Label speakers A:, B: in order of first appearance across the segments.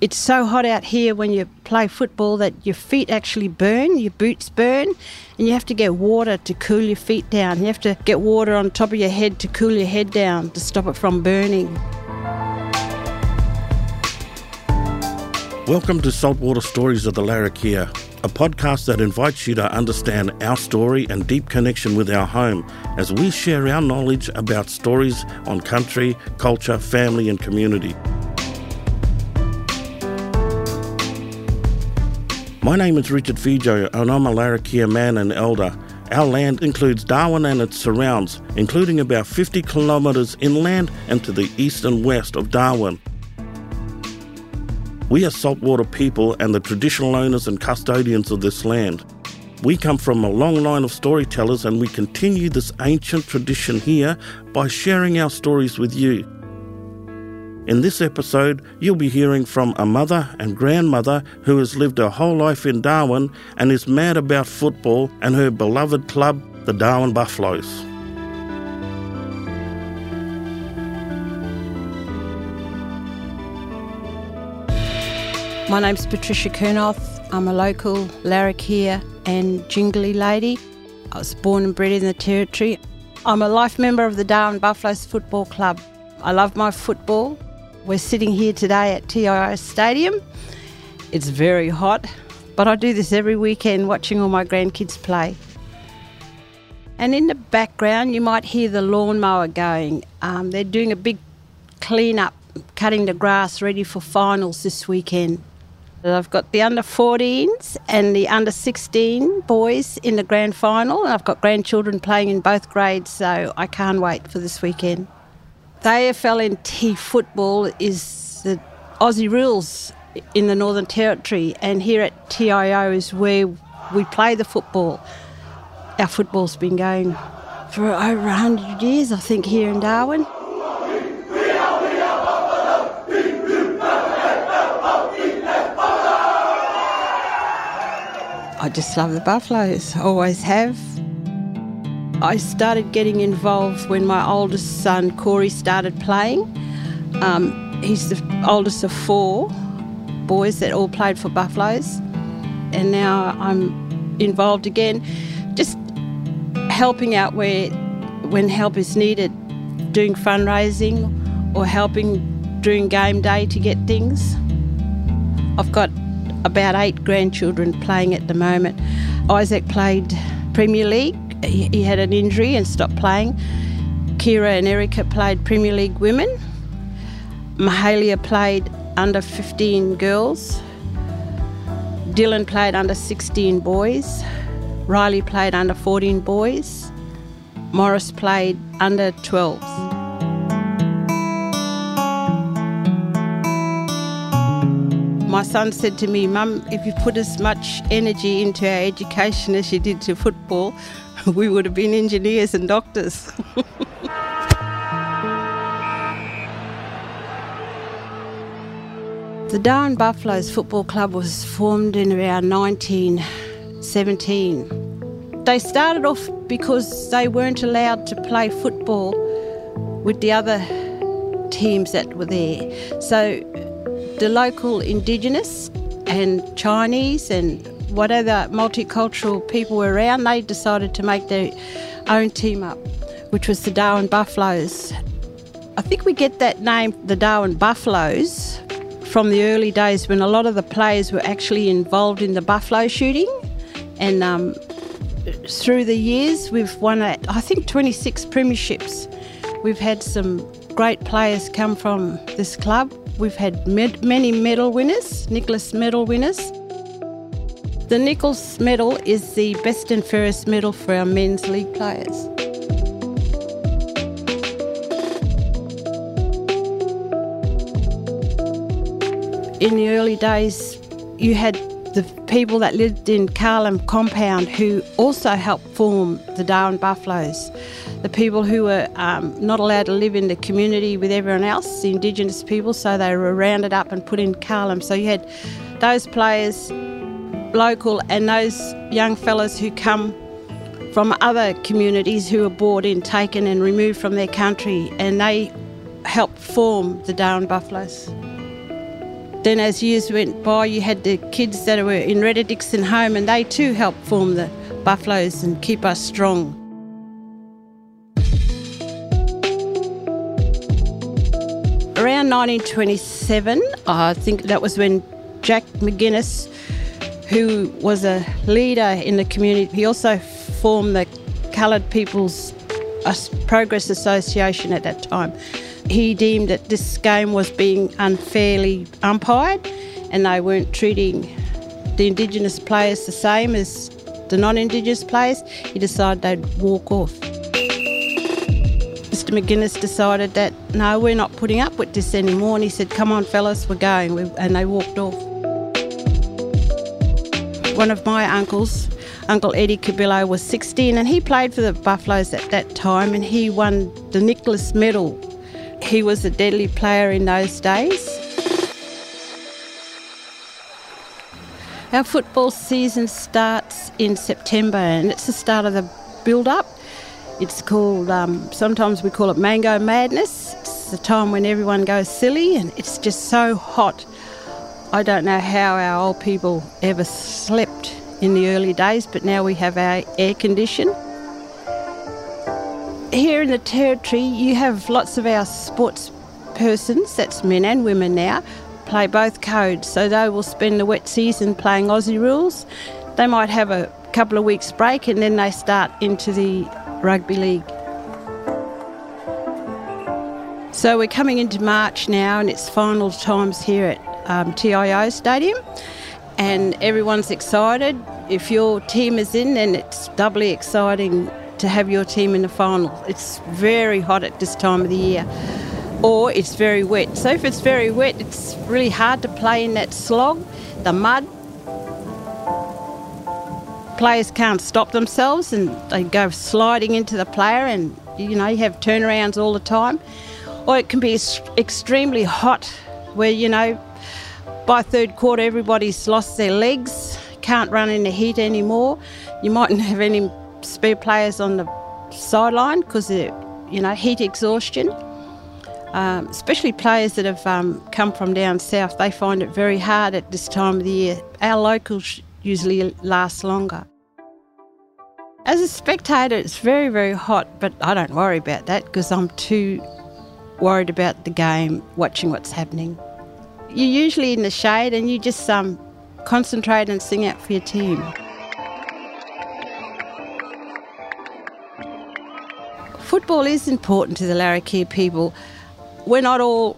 A: It's so hot out here when you play football that your feet actually burn, your boots burn, and you have to get water to cool your feet down. You have to get water on top of your head to cool your head down to stop it from burning.
B: Welcome to Saltwater Stories of the Larrakia, a podcast that invites you to understand our story and deep connection with our home as we share our knowledge about stories on country, culture, family, and community. My name is Richard Fejo, and I'm a Larrakia man and elder. Our land includes Darwin and its surrounds, including about 50 kilometres inland and to the east and west of Darwin. We are saltwater people and the traditional owners and custodians of this land. We come from a long line of storytellers and we continue this ancient tradition here by sharing our stories with you. In this episode, you'll be hearing from a mother and grandmother who has lived her whole life in Darwin and is mad about football and her beloved club, the Darwin Buffaloes.
A: My name's Patricia Kurnoth. I'm a local Larrakia and Jingili lady. I was born and bred in the Territory. I'm a life member of the Darwin Buffaloes Football Club. I love my football. We're sitting here today at TIO Stadium. It's very hot, but I do this every weekend watching all my grandkids play. And in the background, you might hear the lawnmower going. Um, they're doing a big clean up, cutting the grass ready for finals this weekend. I've got the under 14s and the under 16 boys in the grand final, and I've got grandchildren playing in both grades, so I can't wait for this weekend. The AFLNT football is the Aussie rules in the Northern Territory, and here at TIO is where we play the football. Our football's been going for over 100 years, I think, here in Darwin. I just love the Buffaloes, always have. I started getting involved when my oldest son, Corey, started playing. Um, he's the oldest of four boys that all played for Buffaloes. And now I'm involved again, just helping out where, when help is needed, doing fundraising or helping during game day to get things. I've got about eight grandchildren playing at the moment. Isaac played Premier League. He, had an injury and stopped playing. Kira and Erica played Premier League women. Mahalia played under 15 girls. Dylan played under 16 boys. Riley played under 14 boys. Morris played under 12s. My son said to me, Mum, if you put as much energy into our education as you did to football, we would have been engineers and doctors. the Darwin Buffaloes Football Club was formed in around 1917. They started off because they weren't allowed to play football with the other teams that were there. So the local Indigenous and Chinese and whatever multicultural people were around, they decided to make their own team up, which was the Darwin Buffaloes. I think we get that name, the Darwin Buffaloes, from the early days when a lot of the players were actually involved in the buffalo shooting. And um, through the years, we've won, I think, 26 premierships. We've had some great players come from this club. We've had med- many medal winners, Nicholas medal winners. The Nichols medal is the best and fairest medal for our men's league players. In the early days, you had the people that lived in Kahlin compound who also helped form the Darwin Buffaloes the people who were um, not allowed to live in the community with everyone else, the Indigenous people, so they were rounded up and put in Kahlin. So you had those players, local, and those young fellas who come from other communities who were brought in, taken, and removed from their country, and they helped form the Darwin Buffaloes. Then, as years went by, you had the kids that were in Retta Dixon home, and they too helped form the Buffaloes and keep us strong. Around 1927, I think that was when Jack McGinness, who was a leader in the community, he also formed the Coloured People's Progress Association at that time. He deemed that this game was being unfairly umpired and they weren't treating the Indigenous players the same as the non Indigenous players. He decided they'd walk off. Mr. McGinness decided that no, we're not putting up with this anymore, and he said, "Come on, fellas, we're going," and they walked off. One of my uncles, Uncle Eddie Cubillo, was 16, and he played for the Buffaloes at that time, and he won the Nicholas Medal. He was a deadly player in those days. Our football season starts in September, and it's the start of the build-up it's called, um, sometimes we call it mango madness. It's the time when everyone goes silly and it's just so hot. I don't know how our old people ever slept in the early days, but now we have our air condition. Here in the Territory, you have lots of our sports persons, that's men and women now, play both codes. So they will spend the wet season playing Aussie rules. They might have a couple of weeks break and then they start into the rugby league. So we're coming into March now, and it's final times here at um, TIO Stadium, and everyone's excited. If your team is in, then it's doubly exciting to have your team in the final. It's very hot at this time of the year, or it's very wet. So if it's very wet, it's really hard to play in that slog, the mud, players can't stop themselves and they go sliding into the player and you know you have turnarounds all the time or it can be extremely hot where you know by third quarter everybody's lost their legs can't run in the heat anymore. You mightn't have any spare players on the sideline because of you know heat exhaustion. Um, especially players that have um, come from down south they find it very hard at this time of the year. Our locals usually last longer. As a spectator, it's very, very hot, but I don't worry about that because I'm too worried about the game, watching what's happening. You're usually in the shade and you just um, concentrate and sing out for your team. Football is important to the Larrakia people. We're not all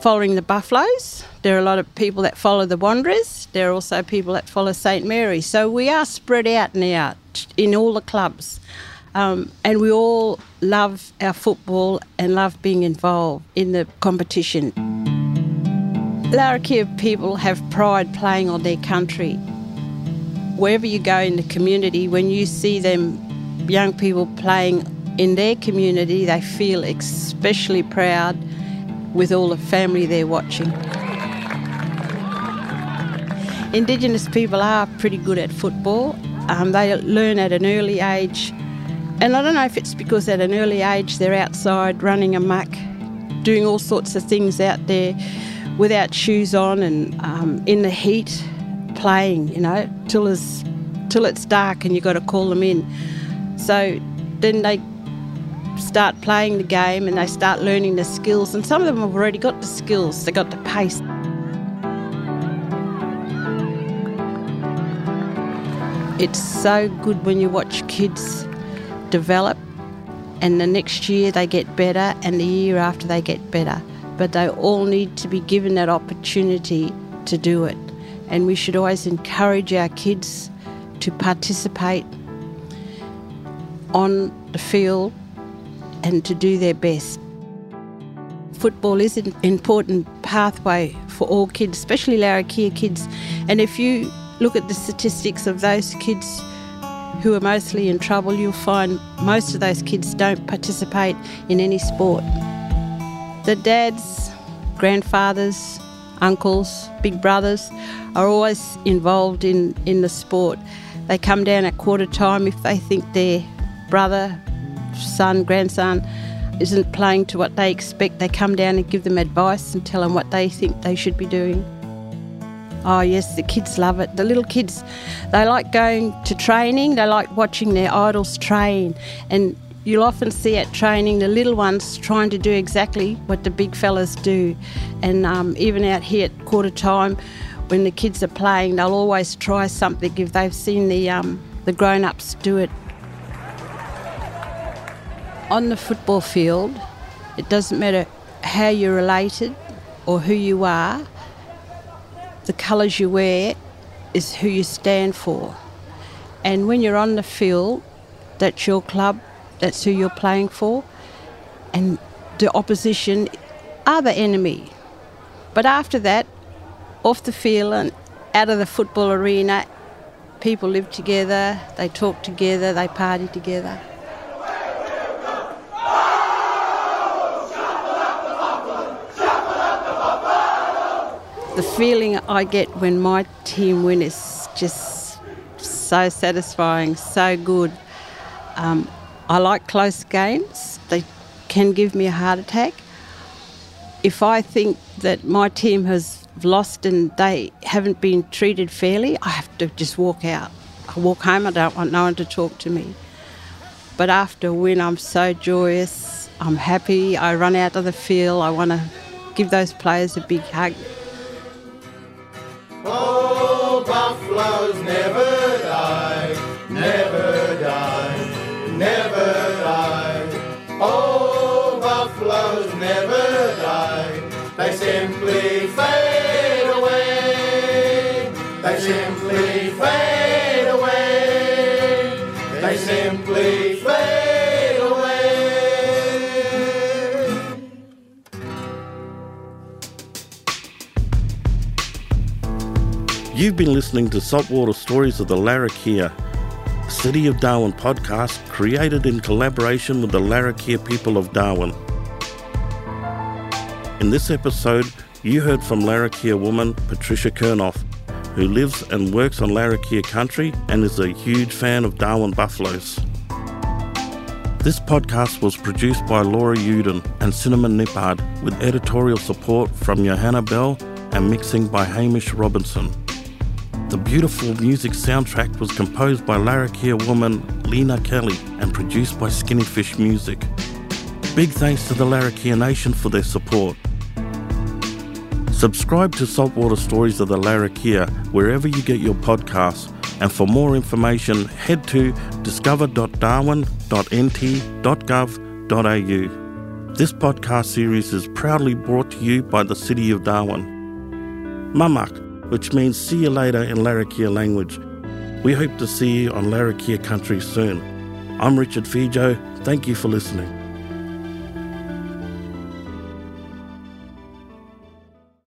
A: following the Buffaloes. There are a lot of people that follow the Wanderers. There are also people that follow St Mary. So we are spread out now in all the clubs. Um, and we all love our football and love being involved in the competition. Larrakia people have pride playing on their country. Wherever you go in the community, when you see them young people playing in their community, they feel especially proud with all the family they're watching. Indigenous people are pretty good at football um, they learn at an early age, and I don't know if it's because at an early age they're outside running amok, doing all sorts of things out there without shoes on and um, in the heat, playing, you know, till it's, till it's dark and you've got to call them in. So then they start playing the game and they start learning the skills, and some of them have already got the skills, they got the pace. It's so good when you watch kids develop and the next year they get better and the year after they get better. But they all need to be given that opportunity to do it. And we should always encourage our kids to participate on the field and to do their best. Football is an important pathway for all kids, especially Larrakia kids. And if you look at the statistics of those kids who are mostly in trouble, you'll find most of those kids don't participate in any sport. The dads, grandfathers, uncles, big brothers are always involved in, in the sport. They come down at quarter time if they think their brother, son, grandson isn't playing to what they expect. They come down and give them advice and tell them what they think they should be doing. Oh, yes, the kids love it. The little kids, they like going to training, they like watching their idols train. And you'll often see at training the little ones trying to do exactly what the big fellas do. And um, even out here at quarter time, when the kids are playing, they'll always try something if they've seen the, um, the grown ups do it. On the football field, it doesn't matter how you're related or who you are, the colours you wear is who you stand for. And when you're on the field, that's your club, that's who you're playing for, and the opposition are the enemy. But after that, off the field and out of the football arena, people live together, they talk together, they party together. The feeling I get when my team win is just so satisfying, so good. Um, I like close games, they can give me a heart attack. If I think that my team has lost and they haven't been treated fairly, I have to just walk out. I walk home, I don't want no one to talk to me. But after a win, I'm so joyous, I'm happy, I run out of the field, I want to give those players a big hug.
C: Oh, buffaloes never
B: You've been listening to Saltwater Stories of the Larrakia, City of Darwin podcast created in collaboration with the Larrakia people of Darwin. In this episode, you heard from Larrakia woman Patricia Kurnoth, who lives and works on Larrakia country and is a huge fan of Darwin buffaloes. This podcast was produced by Lori Uden and Cinnamon Nippard with editorial support from Johanna Bell and mixing by Hamish Robertson. The beautiful music soundtrack was composed by Larrakia woman Lena Kellie and produced by Skinnyfish Music. Big thanks to the Larrakia Nation for their support. Subscribe to Saltwater Stories of the Larrakia wherever you get your podcasts, and for more information, head to discover.darwin.nt.gov.au. This podcast series is proudly brought to you by the City of Darwin. Mamak, which means see you later in Larrakia language. We hope to see you on Larrakia country soon. I'm Richard Fejo. Thank you for listening.